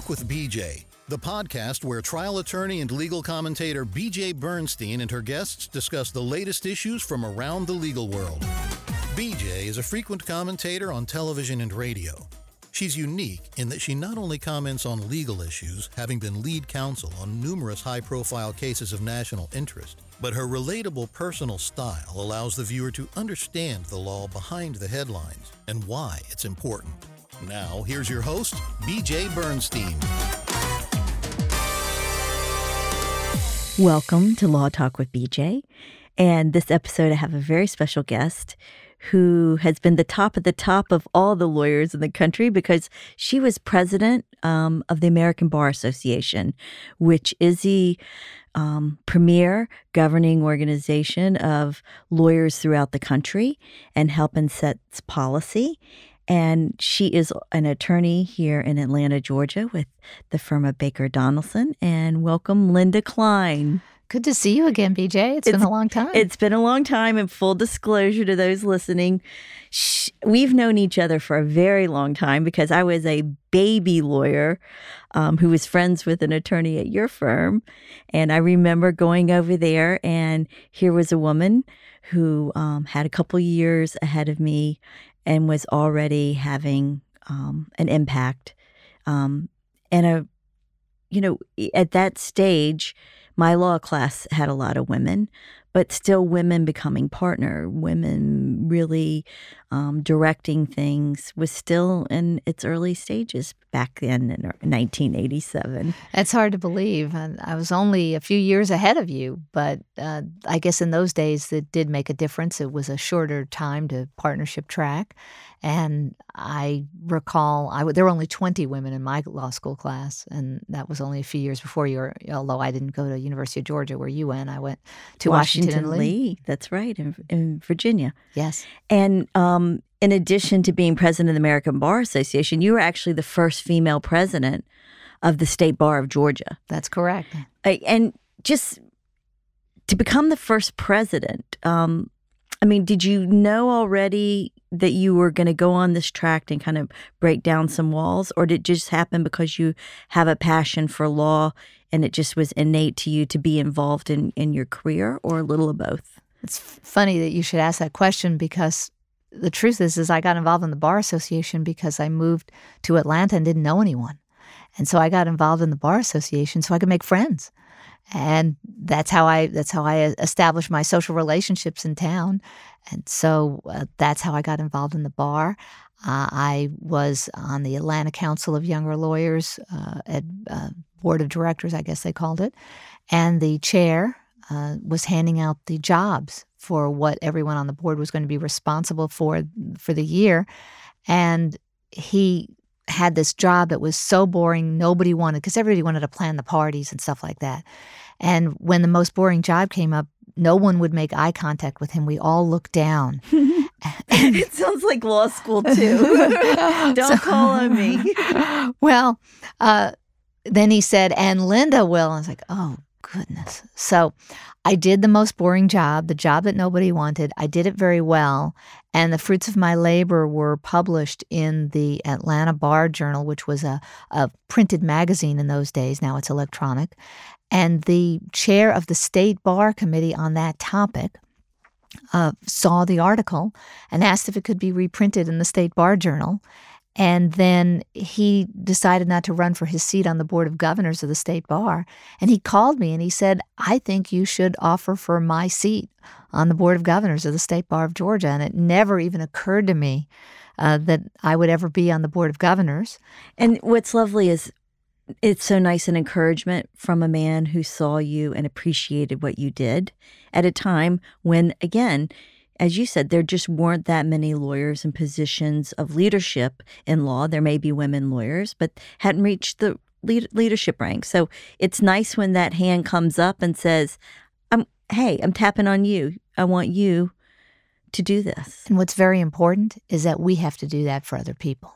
Talk with BJ, the podcast where trial attorney and legal commentator BJ Bernstein and her guests discuss the latest issues from around the legal world. BJ is a frequent commentator on television and radio. She's unique in that she not only comments on legal issues, having been lead counsel on numerous high profile cases of national interest, but her relatable personal style allows the viewer to understand the law behind the headlines and why it's important. Now, here's your host, BJ Bernstein. Welcome to Law Talk with BJ. And this episode, I have a very special guest who has been the top of the top of all the lawyers in the country because she was president um, of the American Bar Association, which is the um, premier governing organization of lawyers throughout the country and help and sets policy. And she is an attorney here in Atlanta, Georgia, with the firm of Baker Donelson. And welcome, Linda Klein. Good to see you again, BJ. it's, it's been a long time. It's been a long time. And full disclosure to those listening, we've known each other for a very long time because I was a baby lawyer um, who was friends with an attorney at your firm. And I remember going over there, and here was a woman who um, had a couple years ahead of me and was already having um, an impact. Um, and a, you know, at that stage, my law class had a lot of women, but still women becoming partner, women really um, directing things was still in its early stages back then in 1987. It's hard to believe. I was only a few years ahead of you, but uh, I guess in those days it did make a difference. It was a shorter time to partnership track. And I recall I w- there were only 20 women in my law school class, and that was only a few years before you were, although I didn't go to University of Georgia where you went. I went to Washington, Washington Lee. That's right, in, in Virginia. Yes. And um, in addition to being president of the American Bar Association, you were actually the first female president of the State Bar of Georgia. That's correct. And just to become the first president, um, I mean, did you know already that you were going to go on this track and kind of break down some walls, or did it just happen because you have a passion for law and it just was innate to you to be involved in, in your career, or a little of both? It's funny that you should ask that question because the truth is, is I got involved in the bar association because I moved to Atlanta and didn't know anyone, and so I got involved in the bar association so I could make friends. And that's how I that's how I established my social relationships in town, and so uh, that's how I got involved in the bar. Uh, I was on the Atlanta Council of Younger Lawyers uh, at uh, board of directors, I guess they called it, and the chair uh, was handing out the jobs for what everyone on the board was going to be responsible for for the year, and he had this job that was so boring nobody wanted because everybody wanted to plan the parties and stuff like that. And when the most boring job came up no one would make eye contact with him. We all looked down. It sounds like law school too. Don't so, call on me. Well uh, then he said and linda will. I was like oh goodness. So I did the most boring job, the job that nobody wanted. I did it very well. And the fruits of my labor were published in the Atlanta Bar Journal, which was a, a printed magazine in those days. Now it's electronic. And the chair of the State Bar Committee on that topic uh, saw the article and asked if it could be reprinted in the State Bar Journal. And then he decided not to run for his seat on the board of governors of the state bar. And he called me and he said, I think you should offer for my seat on the board of governors of the state bar of Georgia. And it never even occurred to me uh, that I would ever be on the board of governors. And what's lovely is it's so nice an encouragement from a man who saw you and appreciated what you did at a time when, again, as you said, there just weren't that many lawyers in positions of leadership in law. There may be women lawyers, but hadn't reached the lead- leadership rank. So it's nice when that hand comes up and says, "I'm hey, I'm tapping on you. I want you to do this." And what's very important is that we have to do that for other people.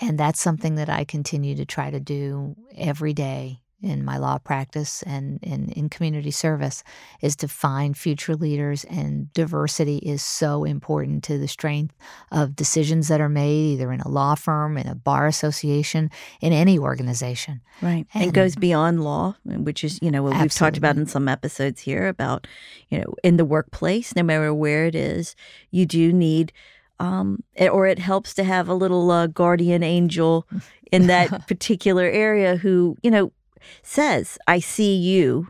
And that's something that I continue to try to do every day in my law practice and in, in community service is to find future leaders and diversity is so important to the strength of decisions that are made either in a law firm in a bar association in any organization right and, it goes beyond law which is you know what absolutely. we've talked about in some episodes here about you know in the workplace no matter where it is you do need um, or it helps to have a little uh, guardian angel in that particular area who you know says, I see you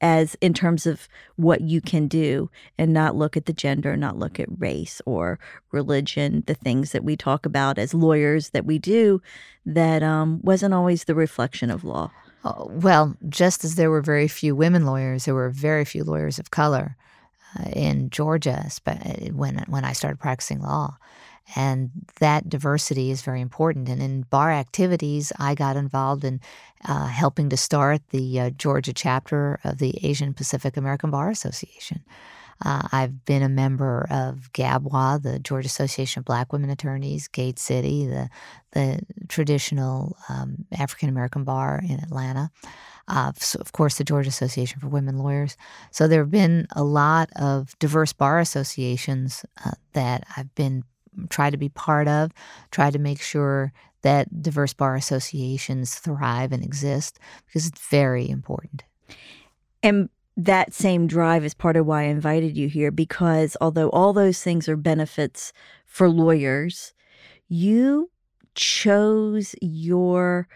as in terms of what you can do and not look at the gender, not look at race or religion, the things that we talk about as lawyers that we do that um, wasn't always the reflection of law. Oh, well, just as there were very few women lawyers, there were very few lawyers of color uh, in Georgia when when I started practicing law. And that diversity is very important. And in bar activities, I got involved in uh, helping to start the uh, Georgia chapter of the Asian Pacific American Bar Association. Uh, I've been a member of GABWA, the Georgia Association of Black Women Attorneys, Gate City, the the traditional um, African American bar in Atlanta. Uh, so of course, the Georgia Association for Women Lawyers. So there have been a lot of diverse bar associations uh, that I've been try to be part of, try to make sure that diverse bar associations thrive and exist because it's very important. And that same drive is part of why I invited you here because although all those things are benefits for lawyers, you chose your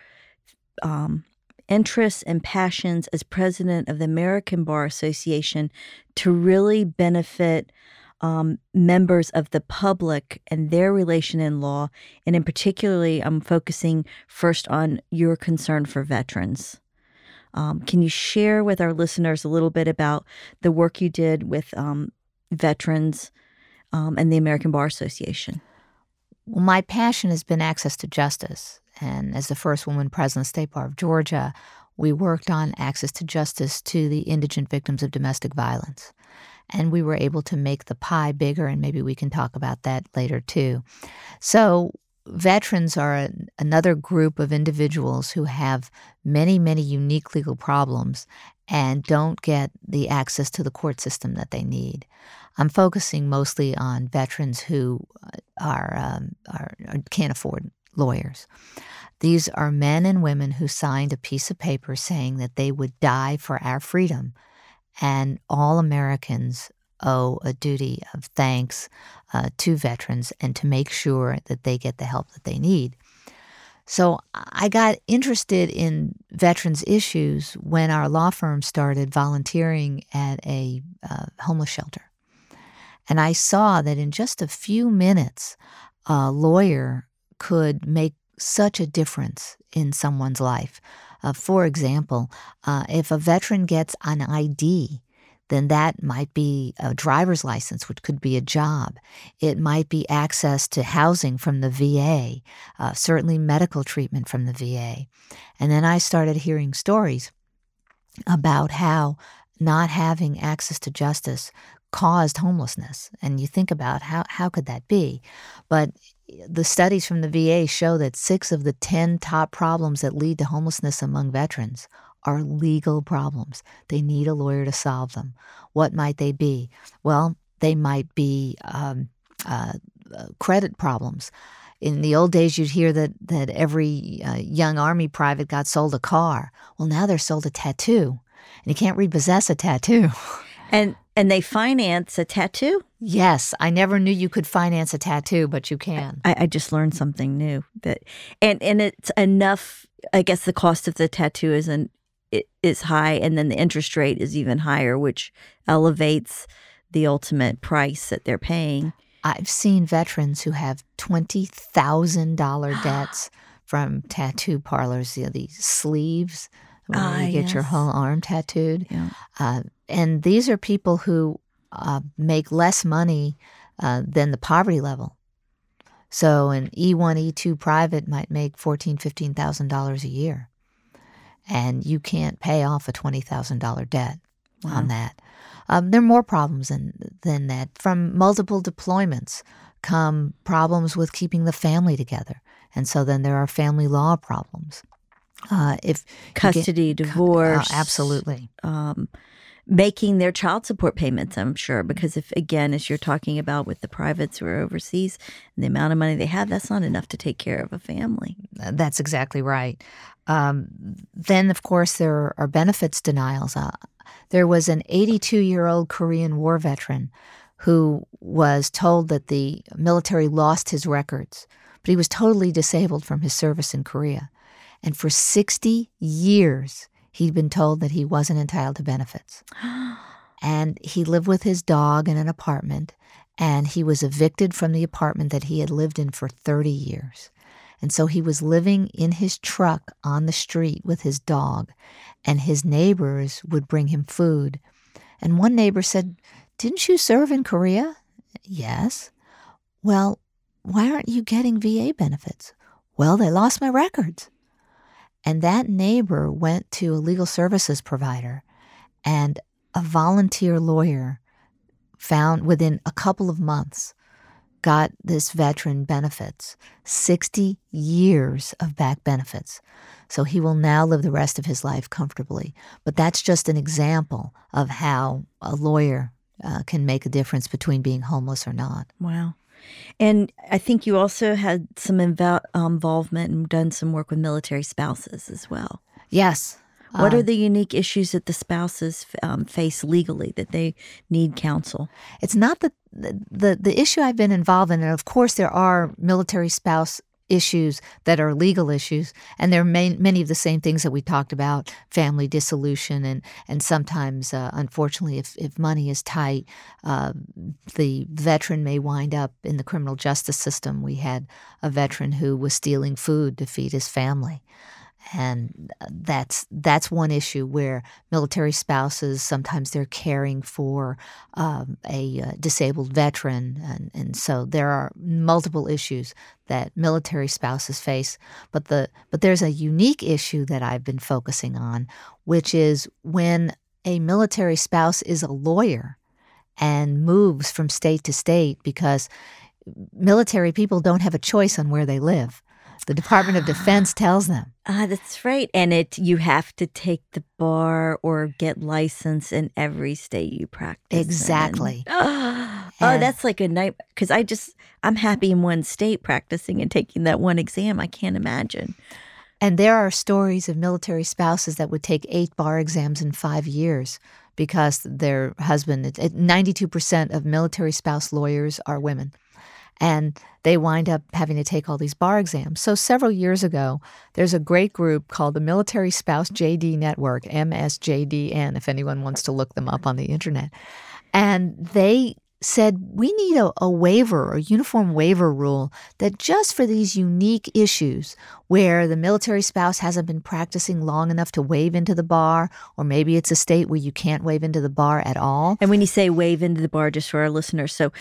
um, interests and passions as president of the American Bar Association to really benefit um, members of the public and their relation in law. And in particularly, I'm focusing first on your concern for veterans. Um, can you share with our listeners a little bit about the work you did with um, veterans um, and the American Bar Association? Well, my passion has been access to justice. And as the first woman president of the State Bar of Georgia, we worked on access to justice to the indigent victims of domestic violence and we were able to make the pie bigger, and maybe we can talk about that later too. So, veterans are a, another group of individuals who have many, many unique legal problems and don't get the access to the court system that they need. I'm focusing mostly on veterans who uh, are, um, are, are can't afford lawyers. These are men and women who signed a piece of paper saying that they would die for our freedom and all Americans owe a duty of thanks uh, to veterans and to make sure that they get the help that they need. So I got interested in veterans issues when our law firm started volunteering at a uh, homeless shelter. And I saw that in just a few minutes, a lawyer could make such a difference in someone's life. Uh, for example, uh, if a veteran gets an ID, then that might be a driver's license, which could be a job. It might be access to housing from the VA, uh, certainly medical treatment from the VA. And then I started hearing stories about how not having access to justice caused homelessness. And you think about how, how could that be? But the studies from the VA show that six of the 10 top problems that lead to homelessness among veterans are legal problems. They need a lawyer to solve them. What might they be? Well, they might be um, uh, uh, credit problems. In the old days, you'd hear that that every uh, young army private got sold a car. Well, now they're sold a tattoo, and you can't repossess a tattoo. And and they finance a tattoo? Yes, I never knew you could finance a tattoo, but you can. I, I just learned something new. That and and it's enough. I guess the cost of the tattoo isn't is high, and then the interest rate is even higher, which elevates the ultimate price that they're paying. I've seen veterans who have twenty thousand dollar debts from tattoo parlors. You know, these sleeves when ah, you get yes. your whole arm tattooed. Yeah. Uh, and these are people who uh, make less money uh, than the poverty level. So an E1, E2 private might make fourteen, fifteen thousand dollars a year, and you can't pay off a twenty thousand dollar debt wow. on that. Um, there are more problems than than that. From multiple deployments come problems with keeping the family together, and so then there are family law problems. Uh, if custody, get, divorce, uh, absolutely. Um, making their child support payments, I'm sure, because if again, as you're talking about with the privates who are overseas and the amount of money they have, that's not enough to take care of a family. That's exactly right. Um, then, of course, there are benefits denials. Uh, there was an 82 year old Korean War veteran who was told that the military lost his records, but he was totally disabled from his service in Korea. And for 60 years, he'd been told that he wasn't entitled to benefits. and he lived with his dog in an apartment, and he was evicted from the apartment that he had lived in for 30 years. And so he was living in his truck on the street with his dog, and his neighbors would bring him food. And one neighbor said, Didn't you serve in Korea? Yes. Well, why aren't you getting VA benefits? Well, they lost my records. And that neighbor went to a legal services provider, and a volunteer lawyer found within a couple of months got this veteran benefits 60 years of back benefits. So he will now live the rest of his life comfortably. But that's just an example of how a lawyer uh, can make a difference between being homeless or not. Wow. And I think you also had some invo- um, involvement and done some work with military spouses as well. Yes. What um, are the unique issues that the spouses um, face legally that they need counsel? It's not the, the the issue I've been involved in, and of course there are military spouse issues that are legal issues, and there are main, many of the same things that we talked about: family dissolution, and and sometimes, uh, unfortunately, if if money is tight, uh, the veteran may wind up in the criminal justice system. We had a veteran who was stealing food to feed his family and that's that's one issue where military spouses sometimes they're caring for um, a uh, disabled veteran, and, and so there are multiple issues that military spouses face. But the but there's a unique issue that I've been focusing on, which is when a military spouse is a lawyer and moves from state to state because military people don't have a choice on where they live. The Department of Defense tells them. Ah, that's right. And it you have to take the bar or get license in every state you practice. Exactly. oh, that's like a night because I just I'm happy in one state practicing and taking that one exam. I can't imagine. And there are stories of military spouses that would take eight bar exams in five years because their husband, 92% of military spouse lawyers are women and they wind up having to take all these bar exams. So several years ago, there's a great group called the Military Spouse JD Network, MSJDN, if anyone wants to look them up on the internet. And they said we need a, a waiver, a uniform waiver rule that just for these unique issues where the military spouse hasn't been practicing long enough to waive into the bar, or maybe it's a state where you can't waive into the bar at all. And when you say waive into the bar, just for our listeners, so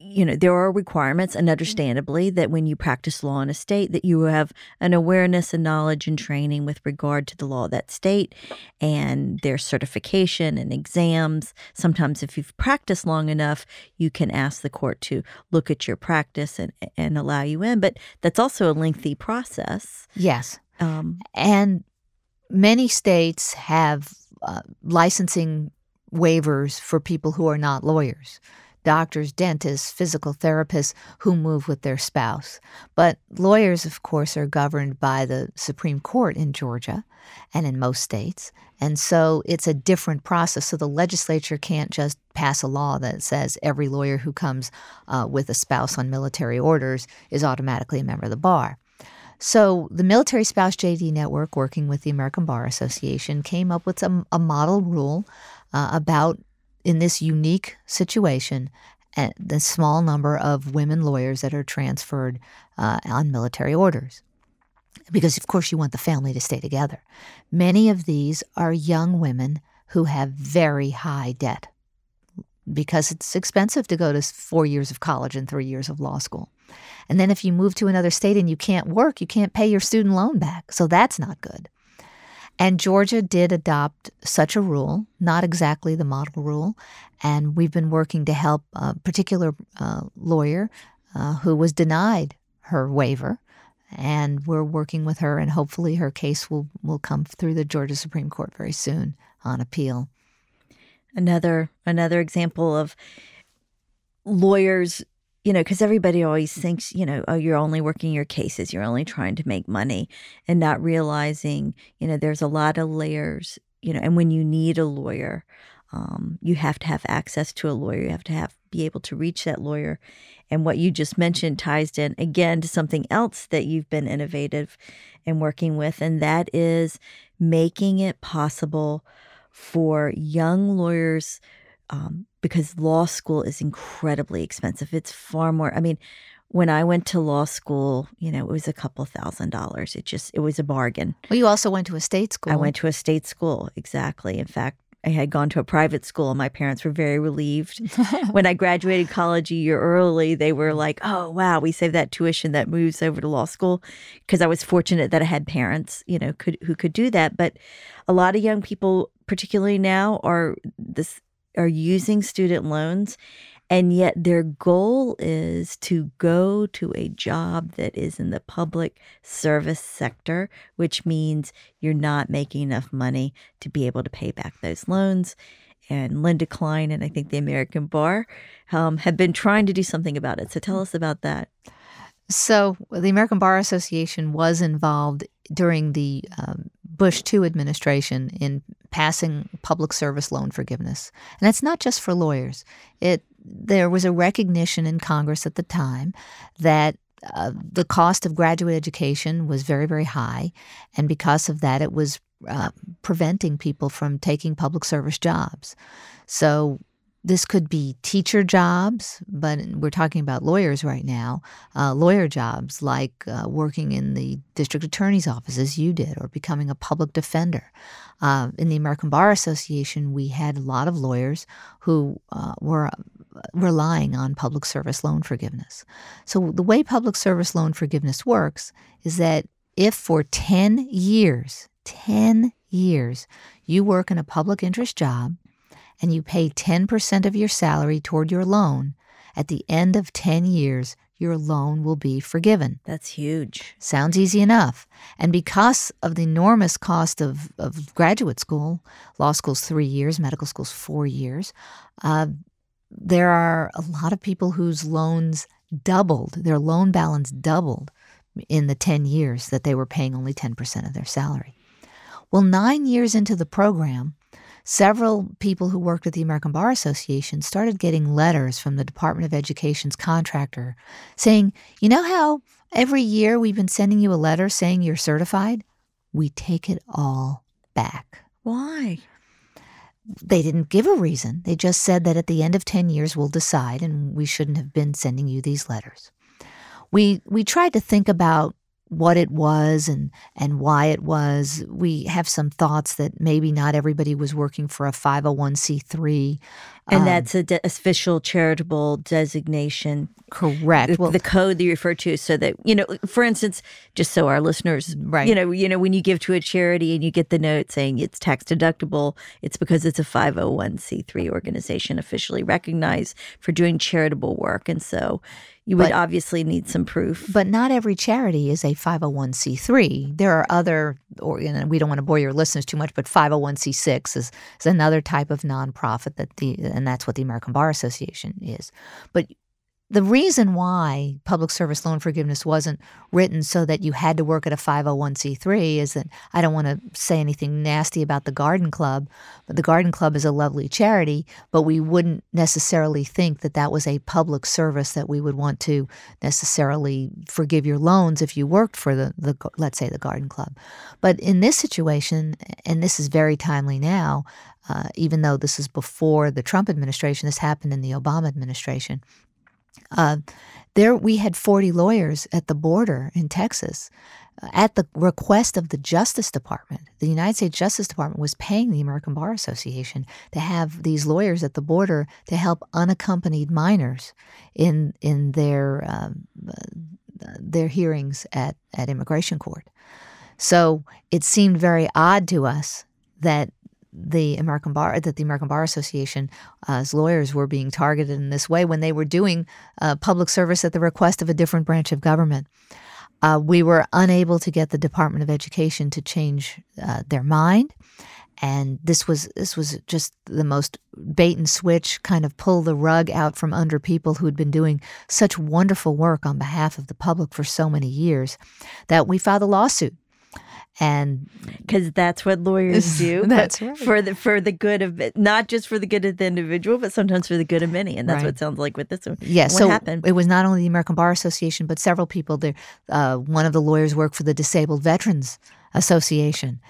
you know there are requirements and mm-hmm. understandably that when you practice law in a state that you have an awareness and knowledge and training with regard to the law of that state and their certification and exams. Sometimes if you've practiced long enough you can ask the court to look at your practice and, and allow you in. But that's also a lengthy process. Yes. Um, and many states have uh, licensing waivers for people who are not lawyers doctors, dentists, physical therapists who move with their spouse. But lawyers, of course, are governed by the Supreme Court in Georgia and in most states. And so it's a different process. So the legislature can't just pass a law that says every lawyer who comes uh, with a spouse on military orders is automatically a member of the bar. So the Military Spouse JD Network, working with the American Bar Association, came up with a, a model rule uh, about in this unique situation, the small number of women lawyers that are transferred uh, on military orders. Because, of course, you want the family to stay together. Many of these are young women who have very high debt because it's expensive to go to four years of college and three years of law school. And then if you move to another state and you can't work, you can't pay your student loan back. So that's not good. And Georgia did adopt such a rule, not exactly the model rule. And we've been working to help a particular uh, lawyer uh, who was denied her waiver. and we're working with her, and hopefully her case will will come through the Georgia Supreme Court very soon on appeal. Another another example of lawyers you know, because everybody always thinks, you know, oh, you're only working your cases, you're only trying to make money, and not realizing, you know, there's a lot of layers, you know, and when you need a lawyer, um, you have to have access to a lawyer. You have to have be able to reach that lawyer. And what you just mentioned ties in again to something else that you've been innovative in working with, and that is making it possible for young lawyers um, because law school is incredibly expensive. It's far more, I mean, when I went to law school, you know, it was a couple thousand dollars. It just, it was a bargain. Well, you also went to a state school. I went to a state school, exactly. In fact, I had gone to a private school and my parents were very relieved. when I graduated college a year early, they were like, oh, wow, we saved that tuition that moves over to law school. Because I was fortunate that I had parents, you know, could who could do that. But a lot of young people, particularly now, are this are using student loans and yet their goal is to go to a job that is in the public service sector, which means you're not making enough money to be able to pay back those loans. And Linda Klein and I think the American Bar um, have been trying to do something about it. So tell us about that. So, the American Bar Association was involved during the um, Bush II administration in passing public service loan forgiveness. And it's not just for lawyers. It there was a recognition in Congress at the time that uh, the cost of graduate education was very, very high. And because of that, it was uh, preventing people from taking public service jobs. So this could be teacher jobs, but we're talking about lawyers right now. Uh, lawyer jobs like uh, working in the district attorney's office, as you did, or becoming a public defender. Uh, in the American Bar Association, we had a lot of lawyers who uh, were uh, relying on public service loan forgiveness. So, the way public service loan forgiveness works is that if for 10 years, 10 years, you work in a public interest job, and you pay 10% of your salary toward your loan, at the end of 10 years, your loan will be forgiven. That's huge. Sounds easy enough. And because of the enormous cost of, of graduate school, law school's three years, medical school's four years, uh, there are a lot of people whose loans doubled, their loan balance doubled in the 10 years that they were paying only 10% of their salary. Well, nine years into the program, several people who worked at the American Bar Association started getting letters from the Department of Education's contractor saying, You know how every year we've been sending you a letter saying you're certified? We take it all back. Why? They didn't give a reason. They just said that at the end of 10 years we'll decide and we shouldn't have been sending you these letters. We we tried to think about what it was and and why it was. We have some thoughts that maybe not everybody was working for a 501c3 and um, that's a de- official charitable designation. Correct. The, well, the code that you refer to, so that you know, for instance, just so our listeners, right? You know, you know, when you give to a charity and you get the note saying it's tax deductible, it's because it's a five hundred one c three organization officially recognized for doing charitable work, and so you would but, obviously need some proof. But not every charity is a 501c3. There are other, or you know, we don't want to bore your listeners too much, but 501c6 is, is another type of nonprofit that the and that's what the American Bar Association is. But the reason why public service loan forgiveness wasn't written so that you had to work at a 501c3 is that I don't want to say anything nasty about the Garden Club, but the Garden Club is a lovely charity, but we wouldn't necessarily think that that was a public service that we would want to necessarily forgive your loans if you worked for the, the let's say the Garden Club. But in this situation, and this is very timely now, uh, even though this is before the Trump administration, this happened in the Obama administration. Uh, there, we had 40 lawyers at the border in Texas. Uh, at the request of the Justice Department, the United States Justice Department was paying the American Bar Association to have these lawyers at the border to help unaccompanied minors in in their um, uh, their hearings at at immigration court. So it seemed very odd to us that the American Bar that the American Bar Association's uh, lawyers were being targeted in this way when they were doing uh, public service at the request of a different branch of government. Uh, we were unable to get the Department of Education to change uh, their mind, and this was this was just the most bait and switch kind of pull the rug out from under people who had been doing such wonderful work on behalf of the public for so many years that we filed a lawsuit and because that's what lawyers do. that's right. For the for the good of it, not just for the good of the individual, but sometimes for the good of many, and that's Right. what it sounds like with this one. Yes. what so happened? it was not only the American Bar Association, but several people there. Uh, one of the lawyers worked for the Disabled Veterans Association.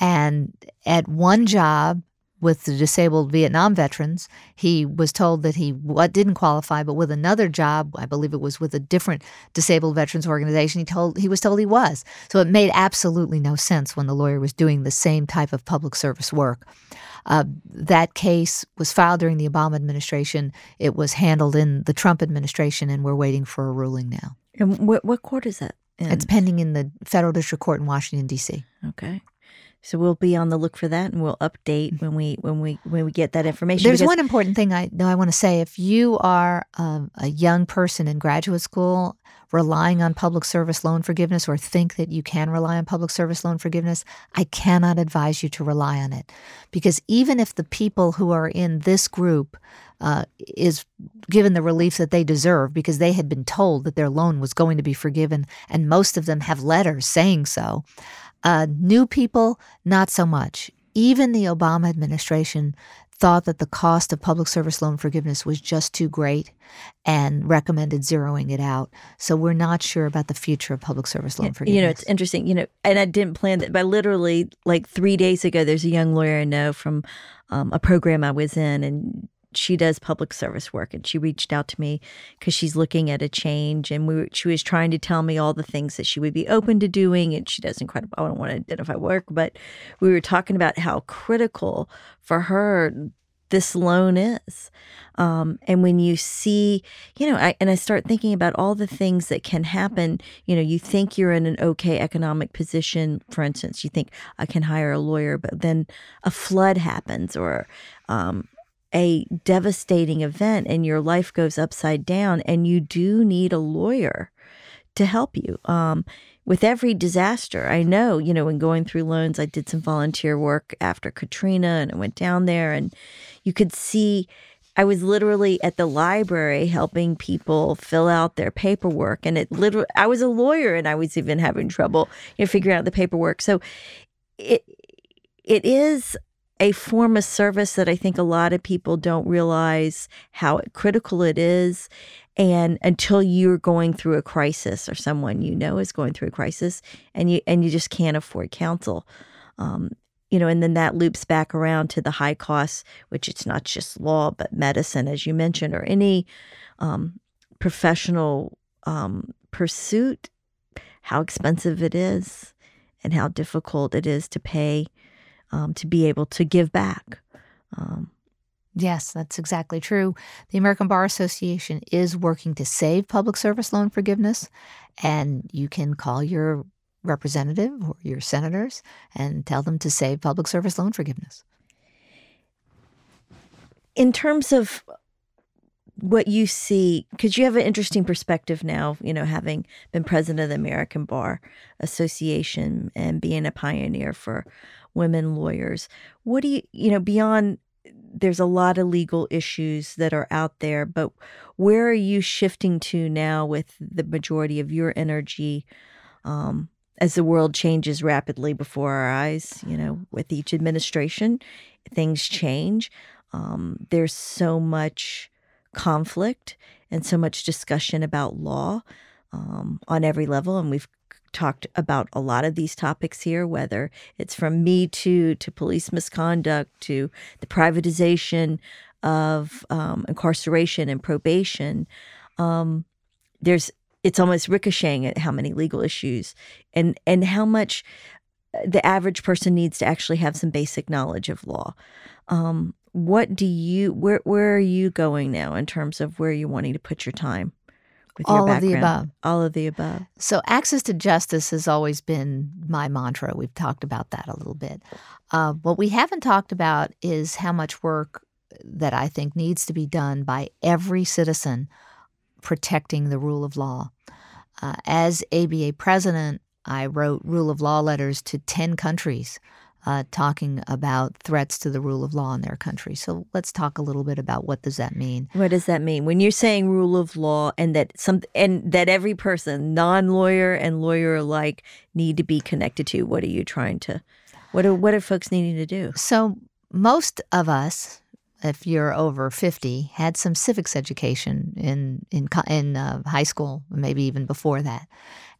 And at one job with the disabled Vietnam veterans, he was told that he what didn't qualify, but with another job, I believe it was with a different disabled veterans organization, he told he was told he was. So it made absolutely no sense when the lawyer was doing the same type of public service work. Uh, that case was filed during the Obama administration. It was handled in the Trump administration, and we're waiting for a ruling now. And what what court is that? In? It's pending in the federal district court in Washington D.C. okay. So we'll be on the look for that, and we'll update when we when we when we get that information. There's one important thing I though I want to say: if you are um, a young person in graduate school relying on public service loan forgiveness, or think that you can rely on public service loan forgiveness, I cannot advise you to rely on it, because even if the people who are in this group uh, is given the relief that they deserve because they had been told that their loan was going to be forgiven, and most of them have letters saying so. Uh, new people, not so much. Even the Obama administration thought that the cost of public service loan forgiveness was just too great and recommended zeroing it out. So we're not sure about the future of public service loan forgiveness. You know, it's interesting. You know, and I didn't plan that, but literally, like three days ago, there's a young lawyer I know from um, a program I was in, and she does public service work, and she reached out to me because she's looking at a change, and we were, she was trying to tell me all the things that she would be open to doing, and she does incredible. I don't want to identify work, but we were talking about how critical for her this loan is. Um, and when you see, you know, I, and I start thinking about all the things that can happen. You know, you think you're in an okay economic position. For instance, you think I can hire a lawyer, but then a flood happens or um, a devastating event and your life goes upside down, and you do need a lawyer to help you. Um, with every disaster, I know, you know, when going through loans, I did some volunteer work after Katrina and I went down there and you could see I was literally at the library helping people fill out their paperwork. And it literally, I was a lawyer and I was even having trouble, you know, figuring out the paperwork. So it, it is a form of service that I think a lot of people don't realize how critical it is. And until you're going through a crisis or someone you know is going through a crisis and you, and you just can't afford counsel. Um, you know, and then that loops back around to the high costs, which it's not just law, but medicine, as you mentioned, or any um, professional um, pursuit, how expensive it is and how difficult it is to pay um, to be able to give back. Um, Yes, that's exactly true. The American Bar Association is working to save public service loan forgiveness, and you can call your representative or your senators and tell them to save public service loan forgiveness. in terms of what you see, because you have an interesting perspective now, you know, having been president of the American Bar Association and being a pioneer for women lawyers. What do you, you know, beyond there's a lot of legal issues that are out there, but where are you shifting to now with the majority of your energy um, as the world changes rapidly before our eyes? You know, with each administration, things change. Um, there's so much conflict and so much discussion about law um, on every level. And we've talked about a lot of these topics here, whether it's from Me Too to police misconduct to the privatization of um, incarceration and probation. Um, there's it's almost ricocheting at how many legal issues and and how much the average person needs to actually have some basic knowledge of law. Um, what do you where where are you going now in terms of where you're wanting to put your time with your All of the above. All of the above. So, access to justice has always been my mantra. We've talked about that a little bit. Uh, what we haven't talked about is how much work that I think needs to be done by every citizen protecting the rule of law. uh, as ABA president, I wrote rule of law letters to 10 countries uh, talking about threats to the rule of law in their country. So let's talk a little bit about what does that mean. What does that mean when you're saying rule of law and that some and that every person, non-lawyer and lawyer alike, need to be connected to? What are you trying to? What are what are folks needing to do? So most of us, if you're over 50, had some civics education in in in uh, high school, maybe even before that.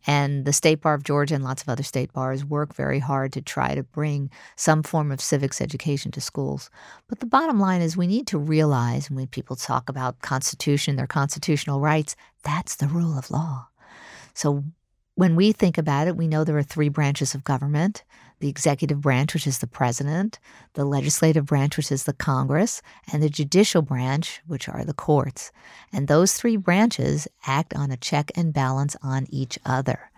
And the State Bar of Georgia and lots of other state bars work very hard to try to bring some form of civics education to schools. But the bottom line is we need to realize when people talk about Constitution, their constitutional rights, that's the rule of law. So when we think about it, we know there are three branches of government the executive branch, which is the president, the legislative branch, which is the Congress, and the judicial branch, which are the courts. And those three branches act on a check and balance on each other.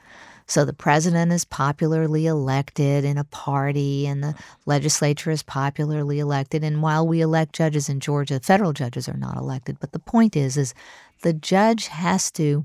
So the president is popularly elected in a party, and the legislature is popularly elected. And while we elect judges in Georgia, federal judges are not elected. But the point is, is the judge has to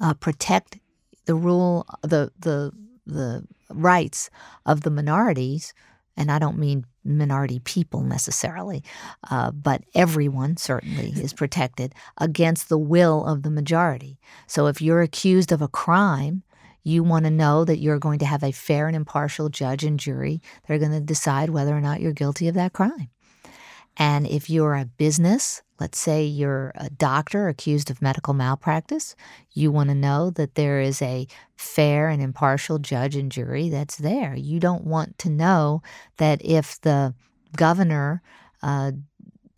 uh, protect the rule, the the the rights of the minorities, and I don't mean minority people necessarily, uh, but everyone certainly is protected against the will of the majority. So if you're accused of a crime, you want to know that you're going to have a fair and impartial judge and jury that are going to decide whether or not you're guilty of that crime. And if you're a business, let's say you're a doctor accused of medical malpractice, you want to know that there is a fair and impartial judge and jury that's there. You don't want to know that if the governor uh,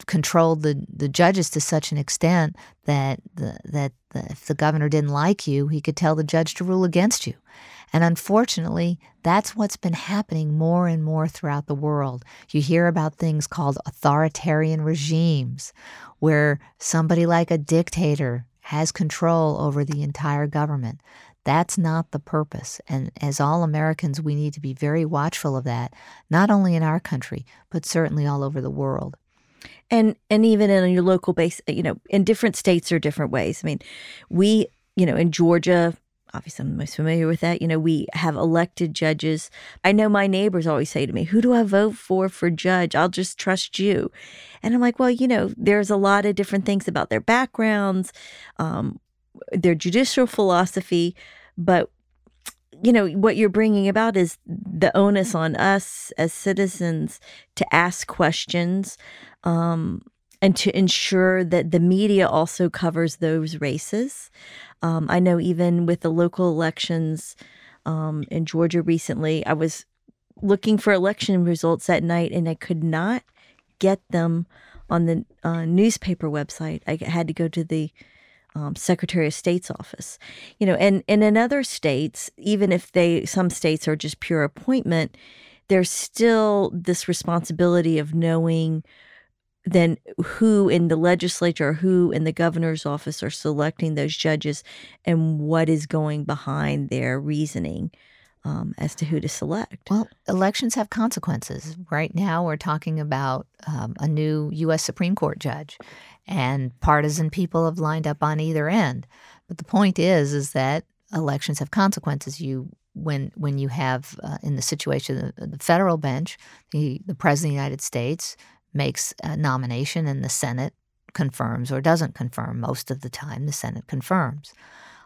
controlled the, the judges to such an extent that the, that the, if the governor didn't like you, he could tell the judge to rule against you. And unfortunately, that's what's been happening more and more throughout the world. You hear about things called authoritarian regimes, where somebody like a dictator has control over the entire government. That's not the purpose. And as all Americans, we need to be very watchful of that, not only in our country, but certainly all over the world and and even in your local base you know in different states or different ways i mean we you know in georgia obviously I'm most familiar with that. You know, we have elected judges. I know my neighbors always say to me, Who do I vote for for judge? I'll just trust you. And I'm like, Well, you know, there's a lot of different things about their backgrounds, um, their judicial philosophy, but you know what you're bringing about is the onus on us as citizens to ask questions um, and to ensure that the media also covers those races um, I know even with the local elections um, in Georgia recently, I was looking for election results that night and I could not get them on the uh, newspaper website. I had to go to the um, Secretary of State's office. You know, and, and in other states, even if they some states are just pure appointment, there's still this responsibility of knowing then who in the legislature, or who in the governor's office are selecting those judges, and what is going behind their reasoning um, as to who to select. Well, elections have consequences. Right now, we're talking about um, a new U.S. Supreme Court judge, and partisan people have lined up on either end. But the point is, is that elections have consequences. You when when you have uh, in the situation of the federal bench, the the president of the United States makes a nomination and the Senate confirms or doesn't confirm. Most of the time, the Senate confirms.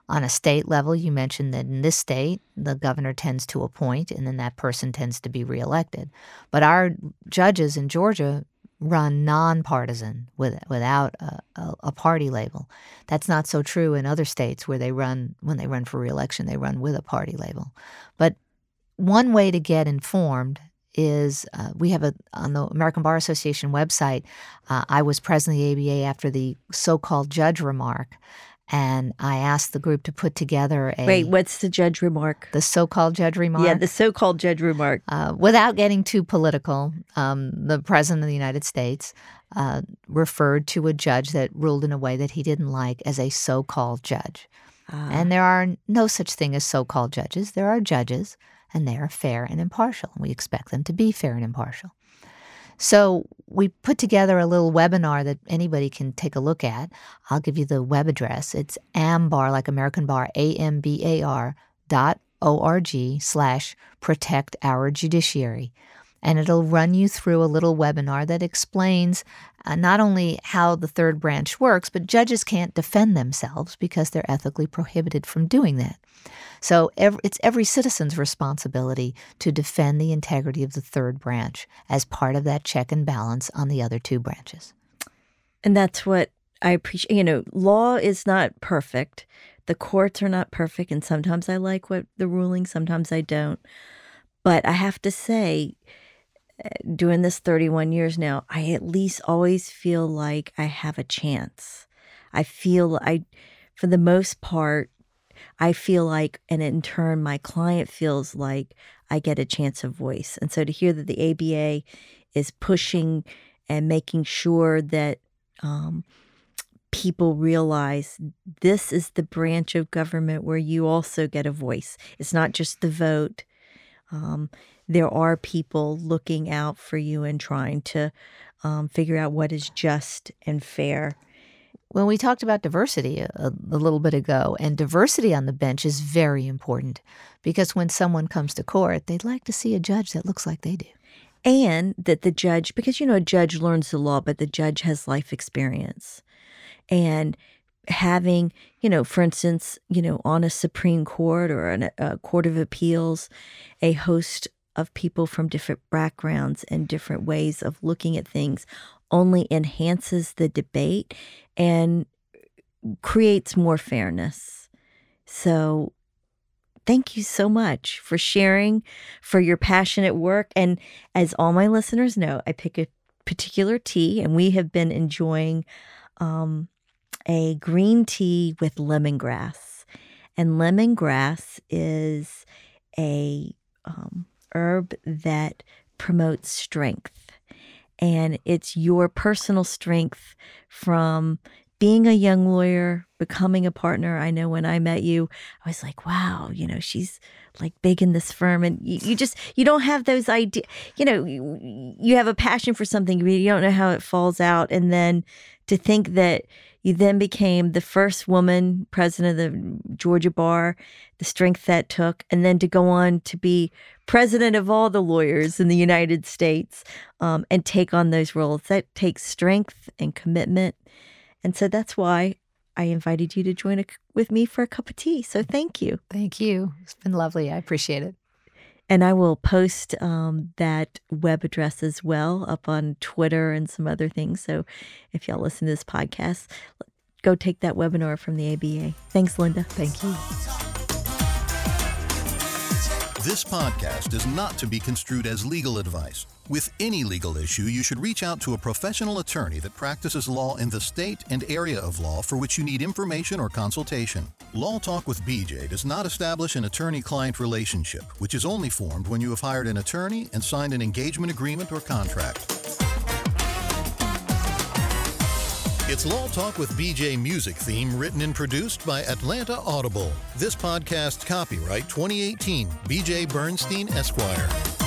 On a state level, you mentioned that in this state, the governor tends to appoint and then that person tends to be reelected. But our judges in Georgia run nonpartisan with, without a, a, a, party label. That's not so true in other states where they run, when they run for reelection, they run with a party label. But one way to get informed is uh, we have a on the American Bar Association website. Uh, I was president of the ABA after the so-called judge remark, and I asked the group to put together a wait. What's the judge remark? The so-called judge remark. Yeah, the so-called judge remark. Uh, without getting too political, um, the president of the United States uh, referred to a judge that ruled in a way that he didn't like as a so-called judge. Ah. And there are no such thing as so-called judges. There are judges and they are fair and impartial. We expect them to be fair and impartial. So we put together a little webinar that anybody can take a look at. I'll give you the web address. It's ambar, like American Bar, A-M-B-A-R dot O-R-G slash protect our judiciary. And it'll run you through a little webinar that explains uh, not only how the third branch works, but judges can't defend themselves because they're ethically prohibited from doing that. So it's every citizen's responsibility to defend the integrity of the third branch as part of that check and balance on the other two branches. And that's what I appreciate. You know, law is not perfect. The courts are not perfect. And sometimes I like what the ruling, sometimes I don't. But I have to say, doing this 31 years now, I at least always feel like I have a chance. I feel I, for the most part, I feel like, and in turn, my client feels like I get a chance of voice. And so to hear that the ABA is pushing and making sure that um, people realize this is the branch of government where you also get a voice. It's not just the vote. Um, there are people looking out for you and trying to um, figure out what is just and fair when we talked about diversity a, a, little bit ago, and diversity on the bench is very important because when someone comes to court, they'd like to see a judge that looks like they do. And that the judge, because you know, a judge learns the law, but the judge has life experience. And having, you know, for instance, you know, on a Supreme Court or an, a Court of Appeals, a host of people from different backgrounds and different ways of looking at things only enhances the debate and creates more fairness. So, thank you so much for sharing, for your passionate work. And as all my listeners know, I pick a particular tea, and we have been enjoying um, a green tea with lemongrass. And lemongrass is a um, herb that promotes strength and it's your personal strength from being a young lawyer, becoming a partner. I know when I met you, I was like, wow, you know, she's like big in this firm. And you, you just, you don't have those ideas, you know, you, you have a passion for something, but you don't know how it falls out. And then to think that you then became the first woman president of the Georgia Bar, the strength that took, and then to go on to be president of all the lawyers in the United States um, and take on those roles. That takes strength and commitment. And so that's why I invited you to join a, with me for a cup of tea. So thank you. Thank you. It's been lovely. I appreciate it. And I will post um, that web address as well up on Twitter and some other things. So if y'all listen to this podcast, go take that webinar from the ABA. Thanks, Linda. Thank you. This podcast is not to be construed as legal advice. With any legal issue, you should reach out to a professional attorney that practices law in the state and area of law for which you need information or consultation. Law Talk with BJ does not establish an attorney client relationship, which is only formed when you have hired an attorney and signed an engagement agreement or contract. It's Law Talk with BJ music theme written and produced by Atlanta Audible. This podcast copyright 2018 BJ Bernstein Esquire.